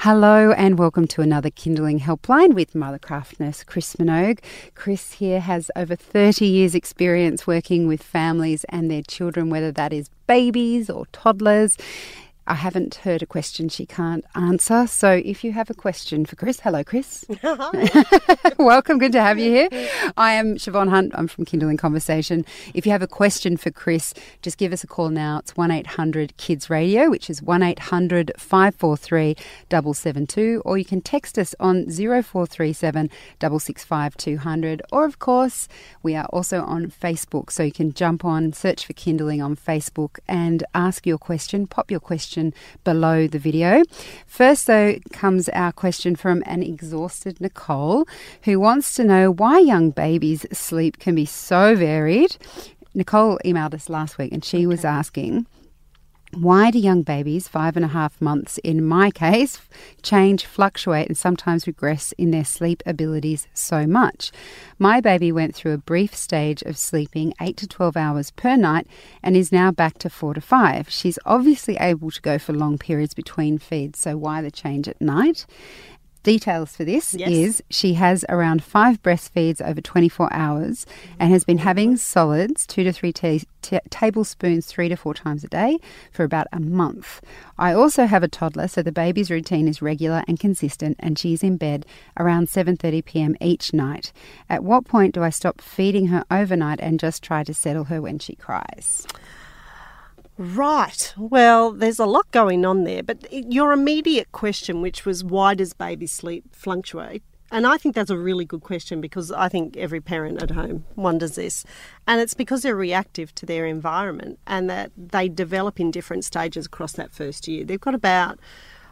Hello and welcome to another Kinderling Helpline with Mothercraft nurse Chris Minogue. Chris here has over 30 years experience working with families and their children, whether that is babies or toddlers. I haven't heard a question she can't answer. So if you have a question for Chris, hello, Chris. Welcome. Good to have you here. I am Siobhan Hunt. I'm from Kinderling Conversation. If you have a question for Chris, just give us a call now. It's 1 800 Kids Radio, which is 1 800 543 772, or you can text us on 0437 665 200. Or, of course, we are also on Facebook. So you can jump on, search for Kinderling on Facebook, and ask your question, pop your question question below the video. First, though, comes our question from an exhausted Nicole who wants to know why young babies' sleep can be so varied. Nicole emailed us last week and she okay. was asking why do young babies, five and a half months in my case, change, fluctuate, and sometimes regress in their sleep abilities so much? My baby went through a brief stage of sleeping 8 to 12 hours per night and is now back to 4 to 5. She's obviously able to go for long periods between feeds, so why the change at night? Details for this yes. is she has around five breastfeeds over 24 hours and has been having solids, two to three t- t- tablespoons, three to four times a day for about a month. I also have a toddler, so the baby's routine is regular and consistent, and she's in bed around 7:30 p.m. each night. At what point do I stop feeding her overnight and just try to settle her when she cries? Right. Well, there's a lot going on there. But your immediate question, which was why does baby sleep fluctuate? And I think that's a really good question because I think every parent at home wonders this. And it's because they're reactive to their environment and that they develop in different stages across that first year. They've got about,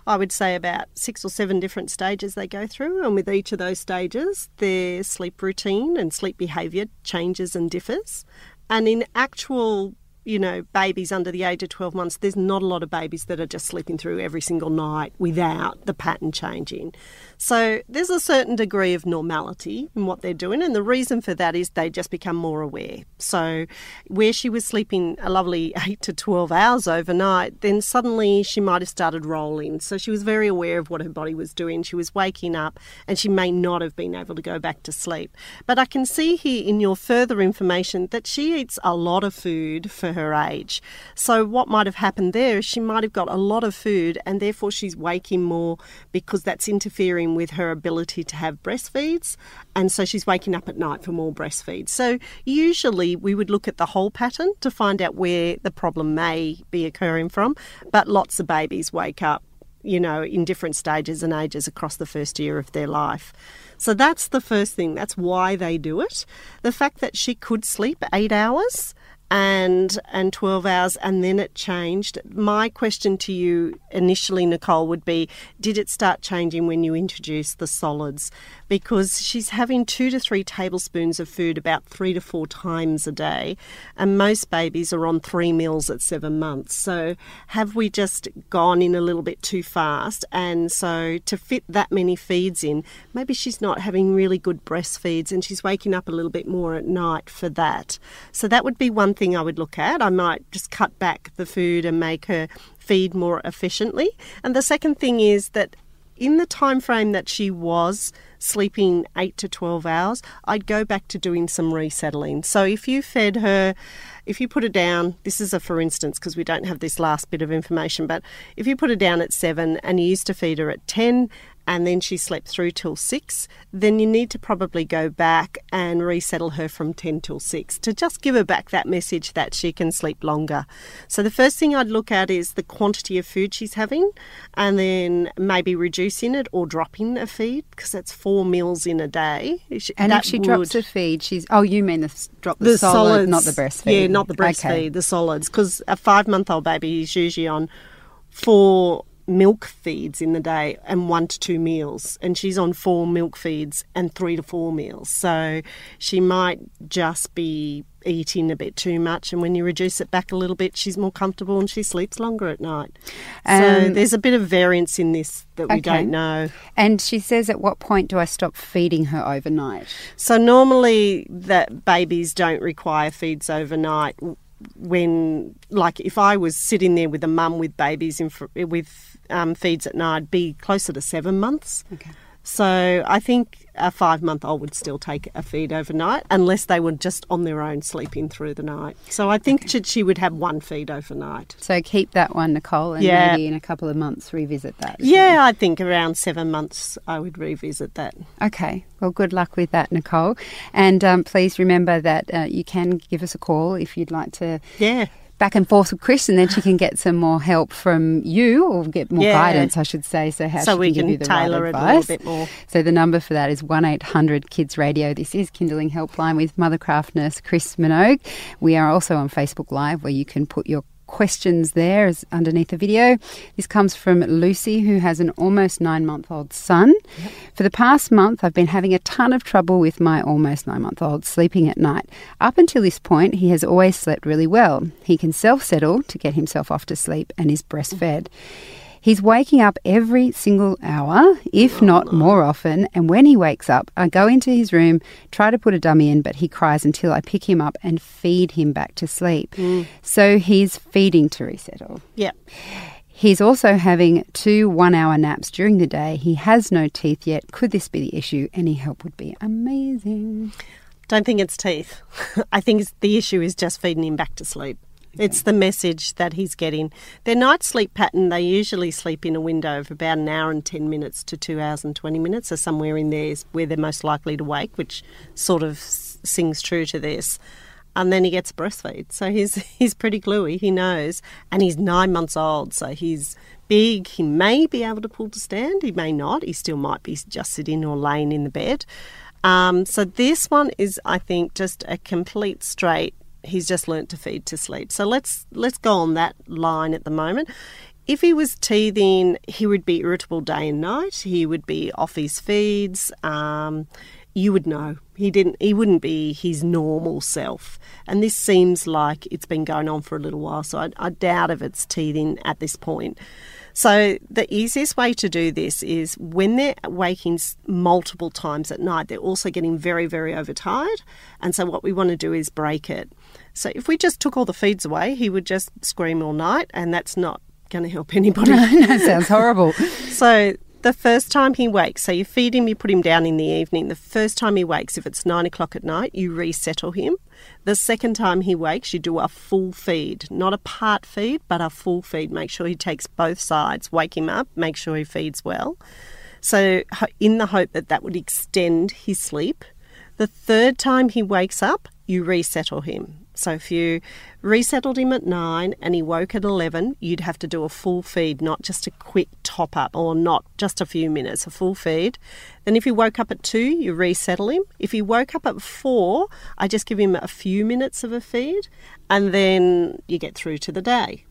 I would say, about six or seven different stages they go through. And with each of those stages, their sleep routine and sleep behaviour changes and differs. And in actual you know, babies under the age of 12 months, there's not a lot of babies that are just sleeping through every single night without the pattern changing. So there's a certain degree of normality in what they're doing, and the reason for that is they just become more aware. So where she was sleeping a lovely 8 to 12 hours overnight, then suddenly she might have started rolling. So she was very aware of what her body was doing. She was waking up, and she may not have been able to go back to sleep. But I can see here in your further information that she eats a lot of food for her age. So, what might have happened there is she might have got a lot of food and therefore she's waking more because that's interfering with her ability to have breastfeeds. And so she's waking up at night for more breastfeeds. So, usually we would look at the whole pattern to find out where the problem may be occurring from. But lots of babies wake up you know, in different stages and ages across the first year of their life. So that's the first thing. That's why they do it. The fact that she could sleep eight hours and and 12 hours and then it changed. My question to you initially nicole would be did it start changing when you introduced the solids? Because she's having two to three tablespoons of food about three to four times a day and most babies are on three meals at seven months. So have we just gone in a little bit too fast? And so to fit that many feeds in maybe she's not having really good breastfeeds and she's waking up a little bit more at night for that. So that would be one thing I would look at. I might just cut back the food and make her feed more efficiently. And the second thing is that in the time frame that she was sleeping 8 to 12 hours, I'd go back to doing some resettling. So if you fed her if you put her down, this is a for instance because we don't have this last bit of information, but if you put her down at 7 and you used to feed her at 10 and then she slept through till six, then you need to probably go back and resettle her from 10 till six to just give her back that message that she can sleep longer. So, the first thing I'd look at is the quantity of food she's having, and then maybe reducing it or dropping a feed because that's four meals in a day. And that if she would... drops a feed, she's oh, you mean the drop the, the solid, solids, not the breastfeed? Yeah, not the breastfeed, okay. the solids because a five month old baby is usually on four milk feeds in the day and one to two meals. And she's on four milk feeds and three to four meals. So she might just be eating a bit too much. And when you reduce it back a little bit, she's more comfortable and she sleeps longer at night. so Um, there's a bit of variance in this that we Okay. don't know. And she says, at what point do I stop feeding her overnight? So normally that babies don't require feeds overnight when like if I was sitting there with a mum with babies in fr- with um, feeds at night, be closer to seven months. Okay. So I think a five month old would still take a feed overnight unless they were just on their own sleeping through the night. So I think she, she would have one feed overnight. So keep that one, Nicole, and Yeah. maybe in a couple of months revisit that. Yeah, I think around seven months I would revisit that. Okay. Well, good luck with that, Nicole. And um, please remember that uh, you can give us a call if you'd like to Yeah. Back and forth with Chris, and then she can get some more help from you, or get more Yeah. guidance, I should say. So how so she we can, can give you the tailor right it a advice. little bit more. So the number for that is one eight hundred Kids Radio. This is Kinderling Helpline with Mothercraft nurse Chris Minogue. We are also on Facebook Live, where you can put your questions there is underneath the video. This comes from Lucy, who has an almost nine month old son. For the past month, I've been having a ton of trouble with my almost nine month old sleeping at night. Up until this point, he has always slept really well. He can self settle to get himself off to sleep and is breastfed. He's waking up every single hour, if oh, not more often. And when he wakes up, I go into his room, try to put a dummy in, but he cries until I pick him up and feed him back to sleep. Mm. So he's feeding to resettle. Yeah. He's also having two one hour naps during the day. He has no teeth yet. Could this be the issue? Any help would be amazing. Don't think it's teeth. I think the issue is just feeding him back to sleep. It's the message that he's getting. Their night sleep pattern, they usually sleep in a window of about an hour and 10 minutes to two hours and 20 minutes, or somewhere in there is where they're most likely to wake, which sort of sings true to this. And then he gets breastfeed. So he's, he's pretty gluey, he knows. And he's nine months old, so he's big. He may be able to pull to stand, he may not. He still might be just sitting or laying in the bed. Um, so this one is, I think, just a complete straight. He's just learnt to feed to sleep. So let's let's go on that line at the moment. If he was teething, he would be irritable day and night. He would be off his feeds. Um, you would know he didn't. He wouldn't be his normal self. And this seems like it's been going on for a little while. So I, I doubt if it's teething at this point. So the easiest way to do this is when they're waking multiple times at night, they're also getting very, very overtired. And so what we want to do is break it. So if we just took all the feeds away, he would just scream all night, and that's not going to help anybody. that sounds horrible. So the first time he wakes, so you feed him, you put him down in the evening. The first time he wakes, if it's nine o'clock at night, you resettle him. The second time he wakes, you do a full feed, not a part feed, but a full feed. Make sure he takes both sides, wake him up, make sure he feeds well. So, in the hope that that would extend his sleep. The third time he wakes up, you resettle him. So if you resettled him at nine and he woke at 11, you'd have to do a full feed, not just a quick top up or not just a few minutes, a full feed. Then if he woke up at two, you resettle him. If he woke up at four, I just give him a few minutes of a feed and then you get through to the day.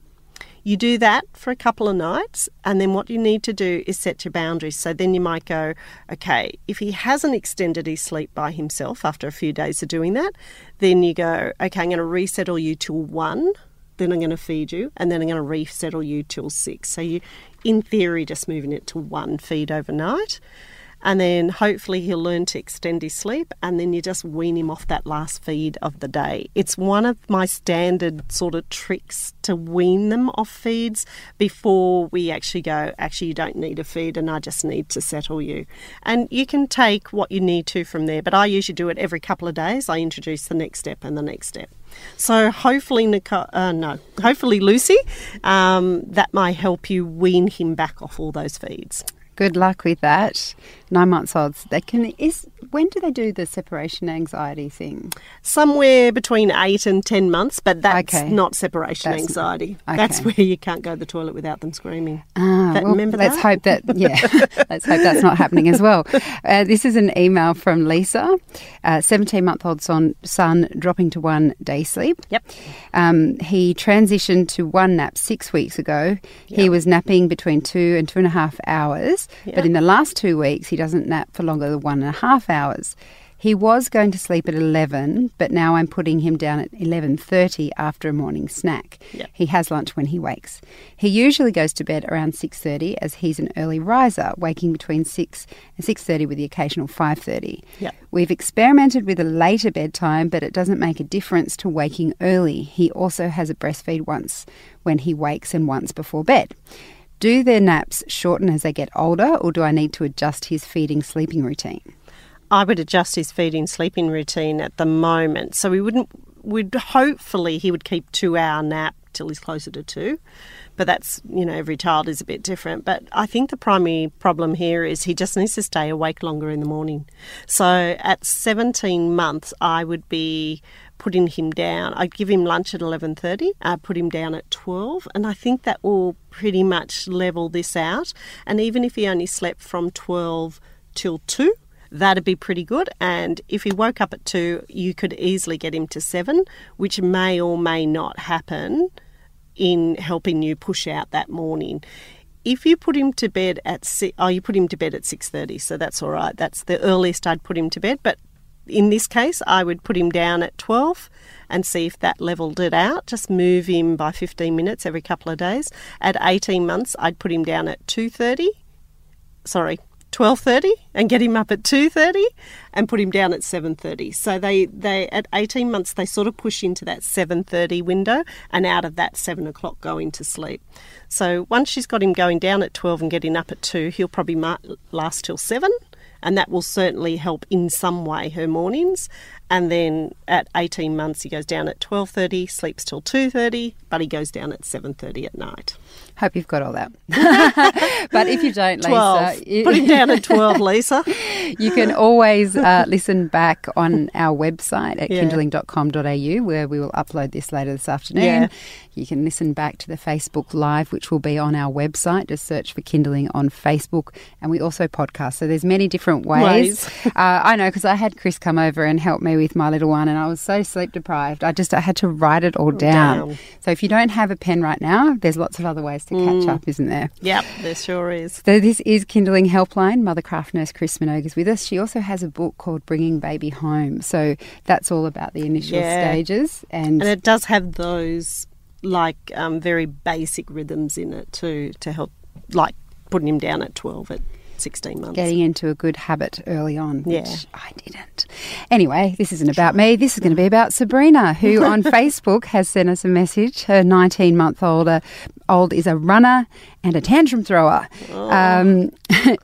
You do that for a couple of nights, and then what you need to do is set your boundaries. So then you might go, okay, if he hasn't extended his sleep by himself after a few days of doing that, then you go, okay, I'm going to resettle you till one, then I'm going to feed you, and then I'm going to resettle you till six. So you, in theory, just moving it to one feed overnight. And then hopefully he'll learn to extend his sleep, and then you just wean him off that last feed of the day. It's one of my standard sort of tricks to wean them off feeds before we actually go, actually, you don't need a feed, and I just need to settle you. And you can take what you need to from there, but I usually do it every couple of days. I introduce the next step and the next step. So hopefully, Nicole, uh, no, hopefully Lucy, um, that might help you wean him back off all those feeds. Good luck with that. Nine months olds. They can is when do they do the separation anxiety thing? Somewhere between eight and ten months, but that's Okay. not separation That's- anxiety. okay. That's where you can't go to the toilet without them screaming. Ah, That- well, remember let's that? hope that yeah, let's hope that's not happening as well. Uh, this is an email from Lisa, seventeen-month-old son, son dropping to one day sleep. Yep. Um, he transitioned to one nap six weeks ago. He was napping between two and two and a half hours, but in the last two weeks, he doesn't nap for longer than one and a half hours. He was going to sleep at 11, but now I'm putting him down at 11:30 after a morning snack. Yep. He has lunch when he wakes. He usually goes to bed around 6:30 as he's an early riser, waking between 6 and 6:30 with the occasional 5:30. Yep. We've experimented with a later bedtime, but it doesn't make a difference to waking early. He also has a breastfeed once when he wakes and once before bed. Do their naps shorten as they get older, or do I need to adjust his feeding sleeping routine? I would adjust his feeding sleeping routine at the moment. So we wouldn't would hopefully he would keep two hour nap till he's closer to two. But that's you know, every child is a bit different. But I think the primary problem here is he just needs to stay awake longer in the morning. So at seventeen months I would be putting him down. I'd give him lunch at eleven thirty. I put him down at twelve, and I think that will pretty much level this out. And even if he only slept from twelve till two, that'd be pretty good. And if he woke up at two, you could easily get him to seven, which may or may not happen in helping you push out that morning. If you put him to bed at six, oh, you put him to bed at six thirty, so that's all right. That's the earliest I'd put him to bed. But in this case, I would put him down at twelve and see if that leveled it out. Just move him by fifteen minutes every couple of days. At eighteen months, I'd put him down at two thirty sorry, twelve thirty, and get him up at two thirty, and put him down at seven thirty. So they they at eighteen months they sort of push into that seven thirty window, and out of that seven o'clock going to sleep. So once she's got him going down at twelve and getting up at two, he'll probably last till seven. And that will certainly help in some way her mornings. And then at 18 months, he goes down at 12:30, sleeps till 2:30, but he goes down at 7:30 at night. Hope you've got all that. but if you don't, Lisa, 12. you- Put him down at 12, Lisa. you can always uh, listen back on our website at Yeah. kinderling.com.au where we will upload this later this afternoon. Yeah. You can listen back to the Facebook Live, which will be on our website. Just search for Kinderling on Facebook. And we also podcast. So there's many different ways. Ways. uh, I know because I had Chris come over and help me with my little one and I was so sleep deprived. I just I had to write it all down. down. So if you don't have a pen right now, there's lots of other ways to Mm. catch up, isn't there? Yep, there sure is. So this is Kinderling Helpline. Mothercraft nurse Chris Minogue is with us. She also has a book called Bringing Baby Home. So that's all about the initial Yeah. stages. And, And it does have those like um, very basic rhythms in it too to help, like putting him down at 12 at 16 months. getting into a good habit early on, which Yeah. I didn't. Anyway, this isn't about me. This is going to be about Sabrina, who on Facebook has sent us a message. Her 19 month old old is a runner and a tantrum thrower. Um,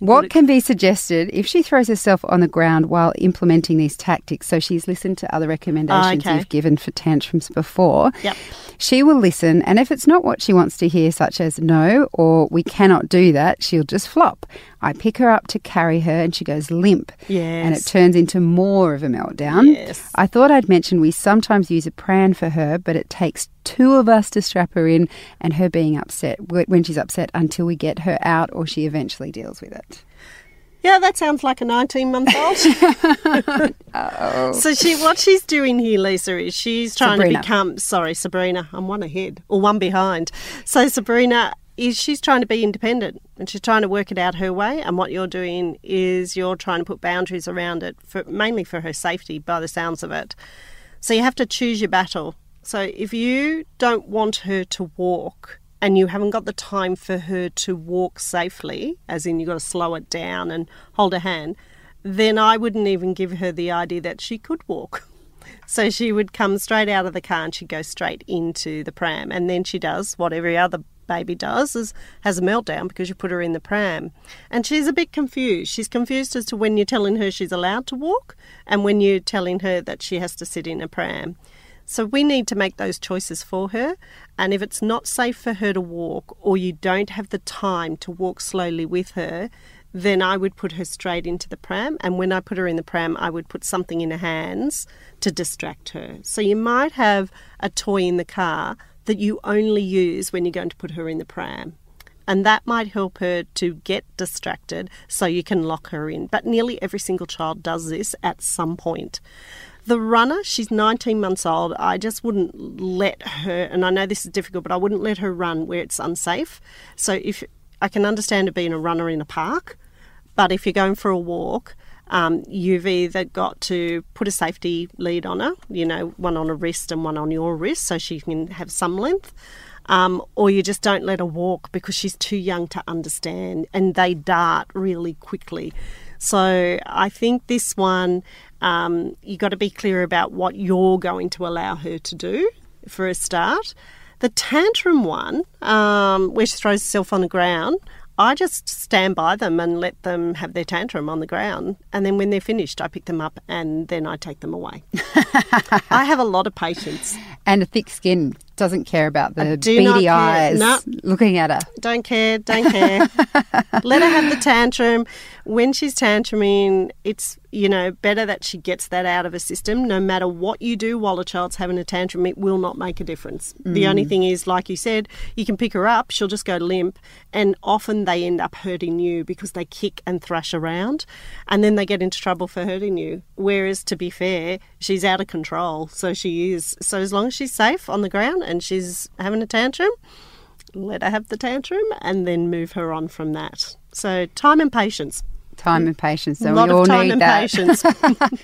what can be suggested if she throws herself on the ground while implementing these tactics? So she's listened to other recommendations okay. you've given for tantrums before. Yep. She will listen, and if it's not what she wants to hear, such as no or we cannot do that, she'll just flop. I pick her up to carry her, and she goes limp. Yes. And it turns into more of a meltdown. Yes. I thought I'd mention we sometimes use a pram for her, but it takes two of us to strap her in, and her being upset when she's upset until we get her out or she eventually deals with it. Yeah, that sounds like a 19 month old. So she, what she's doing here, Lisa, is she's trying Sabrina. to become. Sorry, Sabrina. I'm one ahead or one behind. So Sabrina is she's trying to be independent and she's trying to work it out her way. And what you're doing is you're trying to put boundaries around it, for mainly for her safety, by the sounds of it. So you have to choose your battle. So if you don't want her to walk and you haven't got the time for her to walk safely, as in you've got to slow it down and hold her hand, then I wouldn't even give her the idea that she could walk. So she would come straight out of the car and she'd go straight into the pram. And then she does what every other baby does is has a meltdown because you put her in the pram. And she's a bit confused. She's confused as to when you're telling her she's allowed to walk and when you're telling her that she has to sit in a pram. So we need to make those choices for her. And if it's not safe for her to walk or you don't have the time to walk slowly with her, then I would put her straight into the pram. And when I put her in the pram, I would put something in her hands to distract her. So you might have a toy in the car that you only use when you're going to put her in the pram. And that might help her to get distracted so you can lock her in. But nearly every single child does this at some point. The runner, she's 19 months old. I just wouldn't let her, and I know this is difficult, but I wouldn't let her run where it's unsafe. So if I can understand her being a runner in a park, but if you're going for a walk, um, you've either got to put a safety lead on her, you know, one on a wrist and one on your wrist so she can have some length. Um, or you just don't let her walk because she's too young to understand and they dart really quickly. So I think this one, um, you got to be clear about what you're going to allow her to do for a start. The tantrum one, um, where she throws herself on the ground, I just stand by them and let them have their tantrum on the ground. And then when they're finished, I pick them up and then I take them away. I have a lot of patience. And a thick skin doesn't care about the beady eyes no. looking at her. Don't care, don't care. Let her have the tantrum. When she's tantruming, it's you know better that she gets that out of her system. No matter what you do while a child's having a tantrum, it will not make a difference. Mm. The only thing is, like you said, you can pick her up. She'll just go limp, and often they end up hurting you because they kick and thrash around, and then they get into trouble for hurting you. Whereas, to be fair, she's out of control, so she is. So as long as she's safe on the ground and she's having a tantrum, let her have the tantrum and then move her on from that. So time and patience. Time and patience. So a lot we all of time need and that. patience.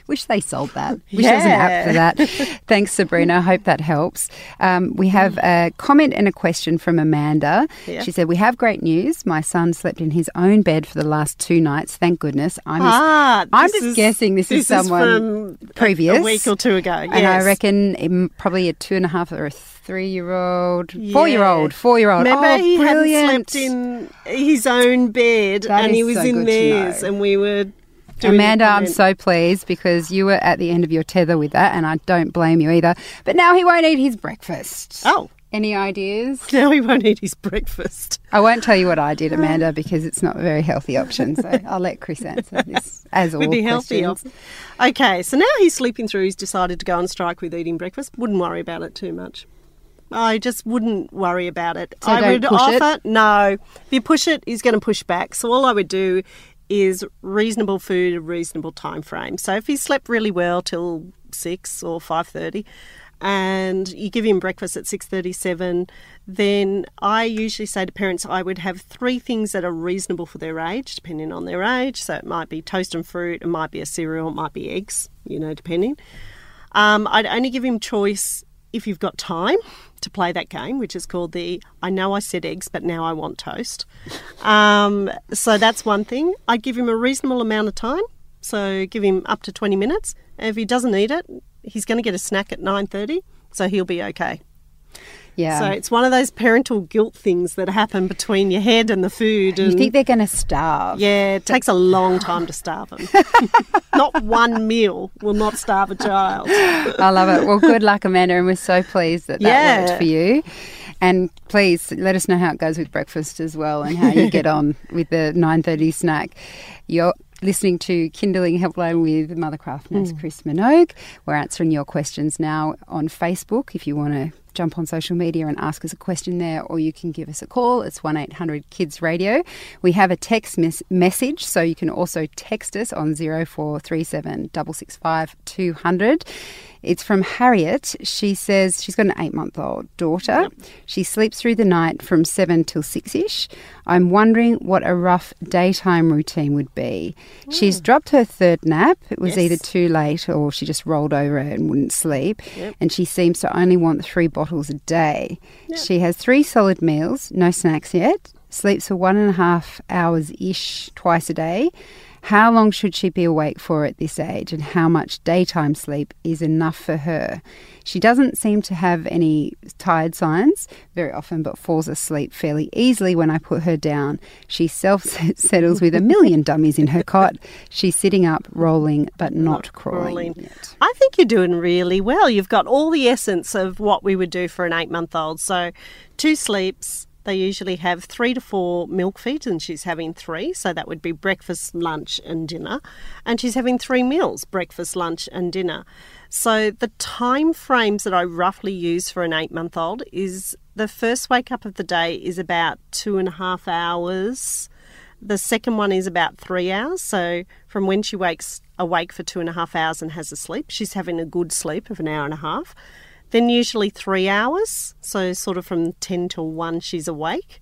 Wish they sold that. Wish there was an app for that. Thanks, Sabrina. I hope that helps. Um, we have a comment and a question from Amanda. Yeah. She said, "We have great news. My son slept in his own bed for the last two nights. Thank goodness. I'm just, ah, I'm just is- guessing this, is this someone from previous a week or two ago. And I reckon probably a two and a half or a three year old, four year old, four year old. Remember, oh, he brilliant. hadn't slept in his own bed, That and he was so in theirs, and we were. Amanda, I'm so pleased because you were at the end of your tether with that, and I don't blame you either. But now he won't eat his breakfast. Oh, Any ideas? now he won't eat his breakfast. I won't tell you what I did, Amanda, because it's not a very healthy option. So I'll let Chris answer this as all be healthy. questions. Okay, so now he's sleeping through. He's decided to go on strike with eating breakfast. Wouldn't worry about it too much. I just wouldn't worry about it. So I would push it? offer no. If you push it, he's going to push back. So all I would do is reasonable food, a reasonable time frame. So if he slept really well till six or five thirty, and you give him breakfast at six thirty-seven, then I usually say to parents I would have three things that are reasonable for their age, depending on their age. So it might be toast and fruit, it might be a cereal, it might be eggs, you know, depending. Um, I'd only give him choice if you've got time to play that game, which is called the I know I said eggs, but now I want toast. Um, so that's one thing. I'd give him a reasonable amount of time. So give him up to 20 minutes. If he doesn't eat it, he's going to get a snack at 9.30, so he'll be okay. Yeah. So it's one of those parental guilt things that happen between your head and the food. And you think they're going to starve? yeah, it takes a long time to starve them. not one meal will not starve a child. I love it. Well, good luck, Amanda, and we're so pleased that that Yeah. worked for you. And please let us know how it goes with breakfast as well, and how you get on with the nine thirty snack. You're listening to Kinderling Helpline with Mothercraft nurse mm. Chris Minogue. We're answering your questions now on Facebook. If you want to jump on social media and ask us a question there, or you can give us a call. It's 1 800 Kids Radio. We have a text mes- message, so you can also text us on 0437 665 200. It's from Harriet. She says she's got an eight month old daughter. She sleeps through the night from seven till six ish. I'm wondering what a rough daytime routine would be. She's dropped her third nap. It was. Yes. either too late or she just rolled over and wouldn't sleep. Yep. And she seems to only want three bottles a day. She has three solid meals, no snacks yet. sleeps for one and a half hours ish twice a day. How long should she be awake for at this age, and how much daytime sleep is enough for her? She doesn't seem to have any tired signs very often, but falls asleep fairly easily when I put her down. She self settles with a million dummies in her cot. She's sitting up, rolling, but not, not crawling. crawling. I think you're doing really well. You've got all the essence of what we would do for an eight month old. So, two sleeps, they usually have three to four milk feeds, and she's having three. So that would be breakfast, lunch, and dinner. And she's having three meals breakfast, lunch, and dinner. So the time frames that I roughly use for an eight month old is the first wake up of the day is about two and a half hours. The second one is about three hours. So from when she wakes awake for two and a half hours and has a sleep, she's having a good sleep of an hour and a half. Then usually three hours, so sort of from 10 till 1 she's awake.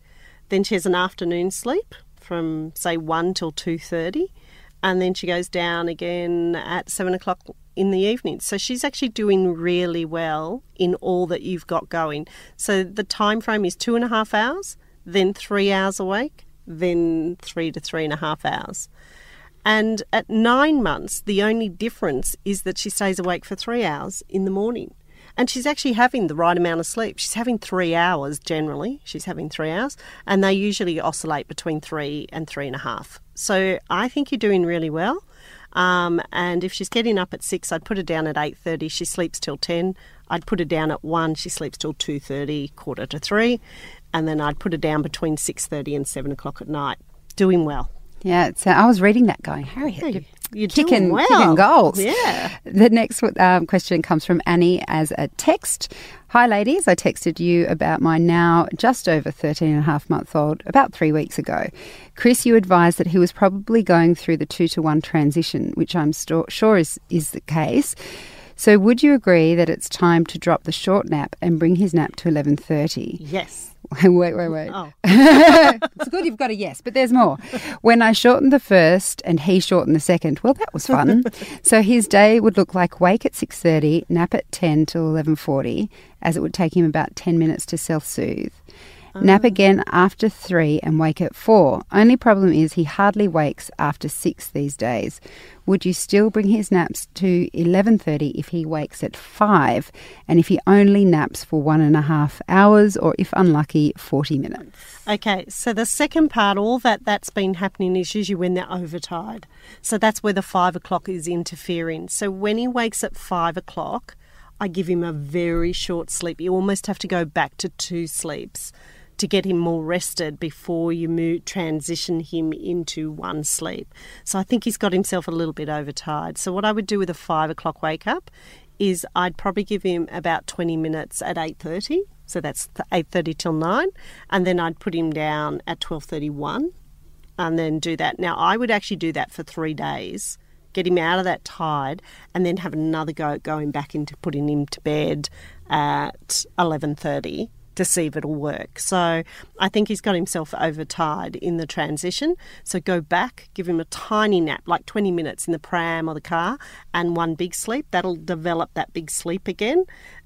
Then she has an afternoon sleep from say 1 till 2.30 and then she goes down again at 7 o'clock in the evening. So she's actually doing really well in all that you've got going. So the time frame is two and a half hours, then three hours awake, then three to three and a half hours. And at nine months, the only difference is that she stays awake for three hours in the morning. And she's actually having the right amount of sleep. She's having three hours generally. She's having three hours, and they usually oscillate between three and three and a half. So I think you're doing really well. Um, and if she's getting up at six, I'd put her down at eight thirty. She sleeps till ten. I'd put her down at one. She sleeps till two thirty, quarter to three, and then I'd put her down between six thirty and seven o'clock at night. Doing well. Yeah, so I was reading that going, Harriet, hey, you're kicking, well. kicking goals. Yeah. The next um, question comes from Annie as a text. Hi, ladies. I texted you about my now just over 13 and a half month old about three weeks ago. Chris, you advised that he was probably going through the two to one transition, which I'm st- sure is, is the case. So, would you agree that it's time to drop the short nap and bring his nap to 11:30? Yes. wait, wait, wait. Oh. it's good you've got a yes, but there's more. When I shortened the first and he shortened the second, well, that was fun. so his day would look like wake at 6.30, nap at 10 till 11.40, as it would take him about 10 minutes to self-soothe. Nap again after three and wake at four. Only problem is he hardly wakes after six these days. Would you still bring his naps to eleven thirty if he wakes at five, and if he only naps for one and a half hours, or if unlucky, forty minutes? Okay, so the second part, all that that's been happening is usually when they're overtired. So that's where the five o'clock is interfering. So when he wakes at five o'clock, I give him a very short sleep. You almost have to go back to two sleeps to get him more rested before you move, transition him into one sleep. So I think he's got himself a little bit overtired. So what I would do with a five o'clock wake up is I'd probably give him about 20 minutes at 8.30 so that's 8.30 till 9 and then i'd put him down at 12.31 and then do that now i would actually do that for three days get him out of that tide and then have another go at going back into putting him to bed at 11.30 to see if it'll work. So I think he's got himself overtired in the transition. So go back, give him a tiny nap, like 20 minutes in the pram or the car, and one big sleep. That'll develop that big sleep again,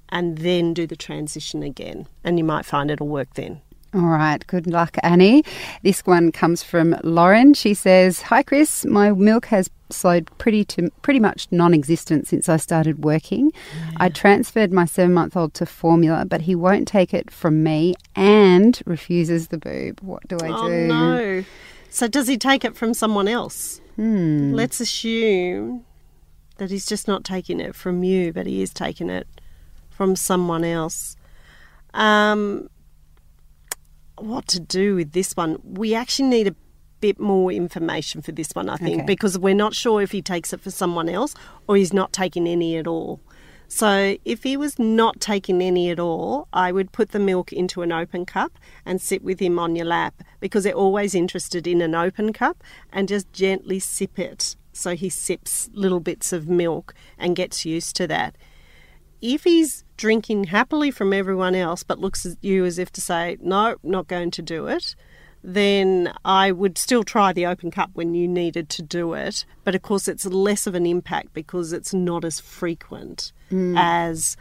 and then do the transition again. And you might find it'll work then. All right, good luck, Annie. This one comes from Lauren. She says, "Hi, Chris. My milk has slowed pretty to pretty much non-existent since I started working. Yeah. I transferred my seven-month-old to formula, but he won't take it from me and refuses the boob. What do I oh, do? no. So does he take it from someone else? Hmm. Let's assume that he's just not taking it from you, but he is taking it from someone else. Um, what to do with this one? We actually need a bit more information for this one, I think, okay. because we're not sure if he takes it for someone else or he's not taking any at all. So, if he was not taking any at all, I would put the milk into an open cup and sit with him on your lap because they're always interested in an open cup and just gently sip it. So, he sips little bits of milk and gets used to that. If he's drinking happily from everyone else but looks at you as if to say, no, not going to do it, then I would still try the open cup when you needed to do it. But of course, it's less of an impact because it's not as frequent mm. as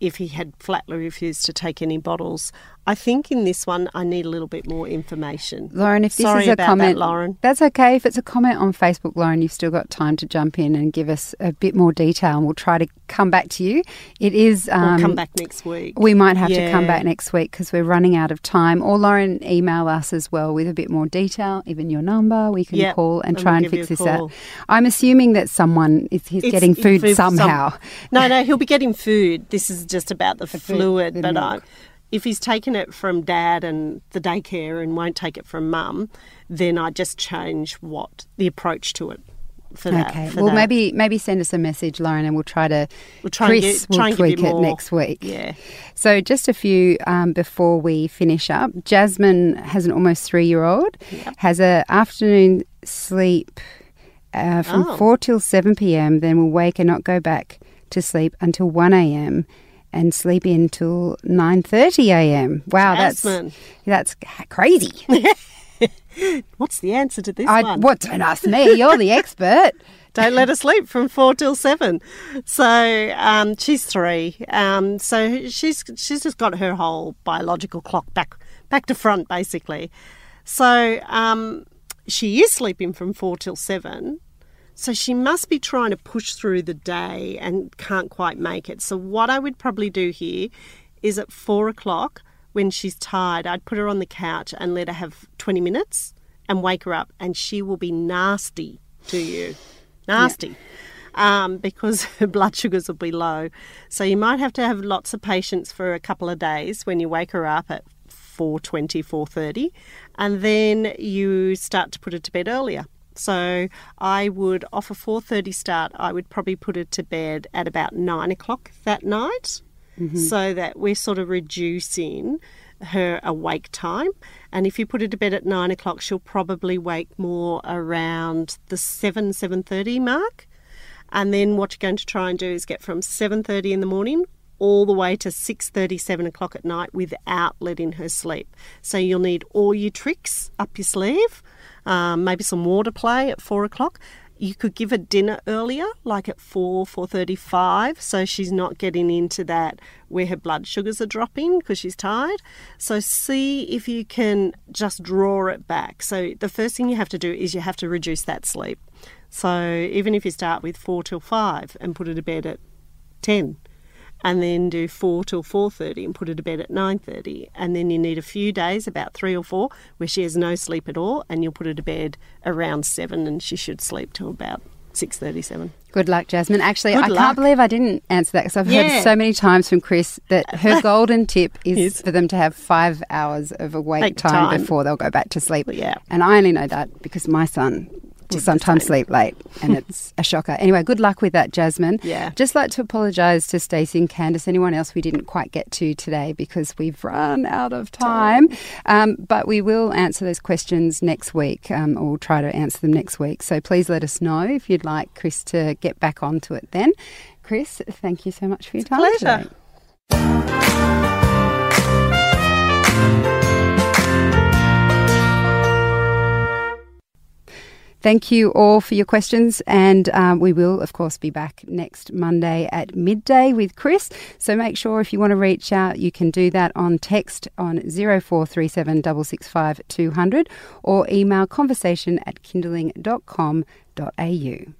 if he had flatly refused to take any bottles. I think in this one I need a little bit more information. Lauren, if this Sorry is a about comment, that, Lauren. that's okay. If it's a comment on Facebook, Lauren, you've still got time to jump in and give us a bit more detail, and we'll try to come back to you. It is. Um, We'll come back next week. We might have to come back next week because we're running out of time. Or Lauren, email us as well with a bit more detail, even your number. We can Yep, call and and try we'll and fix this out. I'm assuming that someone is he's It's- getting food some- somehow. no, no, he'll be getting food. This is just about the, food, fluid. the but I, milk. If he's taken it from dad and the daycare and won't take it from mum, then I just change what the approach to it for that. Okay. for Well, that. maybe maybe send us a message, Lauren, and we'll try to. We'll try and Chris get- will and give you tweak it next week. Yeah. So just a few um, before we finish up. Jasmine has an almost three-year-old. Yep. Has a afternoon sleep uh, from Oh. four till seven p.m. Then will wake and not go back to sleep until one a.m. and sleep in till nine thirty a.m. Wow, that's that's crazy. What's the answer to this I, one? what? Don't ask me. You're the expert. Don't let her sleep from four till seven. So um, she's three. Um, so she's she's just got her whole biological clock back back to front basically. So um, she is sleeping from four till seven. So she must be trying to push through the day and can't quite make it. So what I would probably do here is at four o'clock when she's tired, I'd put her on the couch and let her have twenty minutes and wake her up, and she will be nasty to you nasty um, because her blood sugars will be low. So you might have to have lots of patience for a couple of days when you wake her up at 4.20, 4.30 and then you start to put her to bed earlier. So I would, off a 4.30 start, I would probably put her to bed at about 9 o'clock that night mm-hmm. so that we're sort of reducing her awake time. And if you put her to bed at nine o'clock, she'll probably wake more around the seven seven thirty mark. And then what you're going to try and do is get from seven thirty in the morning all the way to six thirty, seven o'clock at night without letting her sleep. So you'll need all your tricks up your sleeve. Um, maybe some water play at four o'clock. You could give her dinner earlier, like at four, four thirty-five, so she's not getting into that where her blood sugars are dropping because she's tired. So see if you can just draw it back. So the first thing you have to do is you have to reduce that sleep. So even if you start with four till five and put her to bed at ten, and then do 4 till 4.30 and put her to bed at 9.30 and then you need a few days about three or four where she has no sleep at all and you'll put her to bed around 7 and she should sleep till about 6.37 Good luck, Jasmine. Actually, Good I luck. can't believe I didn't answer that because I've Yeah. heard so many times from Chris that uh, her golden tip is Is- for them to have five hours of awake time, time. before they'll go back to sleep. Yeah. And I only know that because my son the sometimes sleep late and it's a shocker. Anyway, good luck with that, Jasmine. Yeah. Just like to apologise to Stacey and Candice, anyone else we didn't quite get to today because we've run out of time. Um, but we will answer those questions next week um, or we'll try to answer them next week. So please let us know if you'd like Chris to get back onto it then. Chris, thank you so much for your time. pleasure. today. Thank you all for your questions, and um, we will, of course, be back next Monday at midday with Chris. So make sure if you want to reach out, you can do that on text on 0437 665 200 or email conversation at kinderling.com.au.